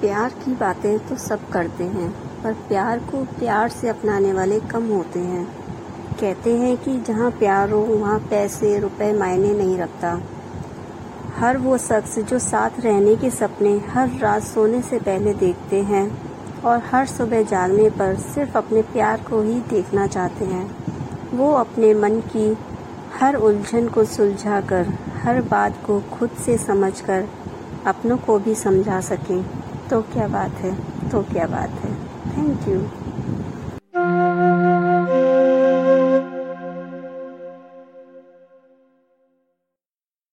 प्यार की बातें तो सब करते हैं, पर प्यार को प्यार से अपनाने वाले कम होते हैं। कहते हैं कि जहाँ प्यार हो, वहाँ पैसे, रुपए, मायने नहीं रखता। हर वो शख्स जो साथ रहने के सपने हर रात सोने से पहले देखते हैं और हर सुबह जागने पर सिर्फ़ अपने प्यार को ही देखना चाहते हैं। वो अपने मन की हर उलझन को सुलझा कर हर बात को खुद से समझकर अपनों को भी समझा सकें। तो क्या बात है तो क्या बात है। Thank you